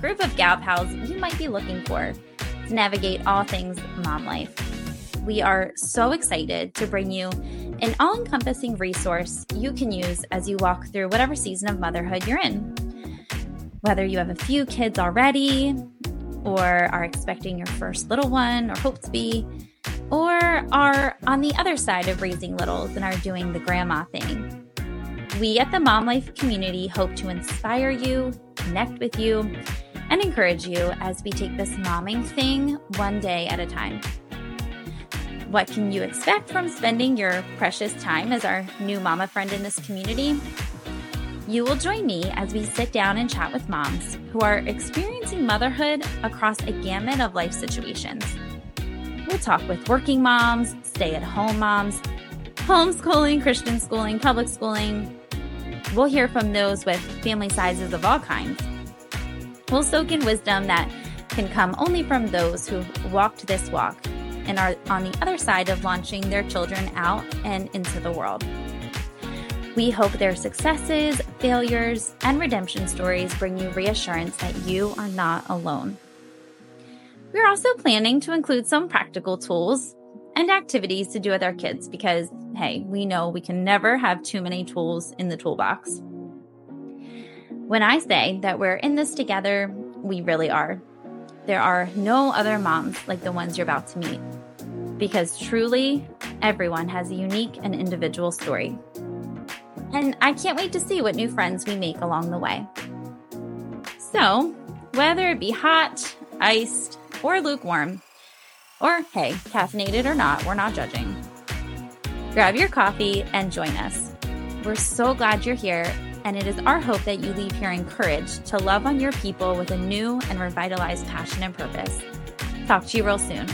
group of gal pals you might be looking for to navigate all things mom life. We are so excited to bring you an all encompassing resource you can use as you walk through whatever season of motherhood you're in. Whether you have a few kids already, or are expecting your first little one, or hope to be, or are on the other side of raising littles and are doing the grandma thing. We at the Mom Life community hope to inspire you, connect with you, and encourage you as we take this momming thing one day at a time. What can you expect from spending your precious time as our new mama friend in this community? You will join me as we sit down and chat with moms who are experiencing motherhood across a gamut of life situations. We'll talk with working moms, stay at home moms, homeschooling, Christian schooling, public schooling. We'll hear from those with family sizes of all kinds. We'll soak in wisdom that can come only from those who've walked this walk and are on the other side of launching their children out and into the world. We hope their successes, failures, and redemption stories bring you reassurance that you are not alone. We're also planning to include some practical tools and activities to do with our kids because, hey, we know we can never have too many tools in the toolbox. When I say that we're in this together, we really are. There are no other moms like the ones you're about to meet because truly, everyone has a unique and individual story. And I can't wait to see what new friends we make along the way. So, whether it be hot, iced, or lukewarm, or hey, caffeinated or not, we're not judging. Grab your coffee and join us. We're so glad you're here, and it is our hope that you leave here encouraged to love on your people with a new and revitalized passion and purpose. Talk to you real soon.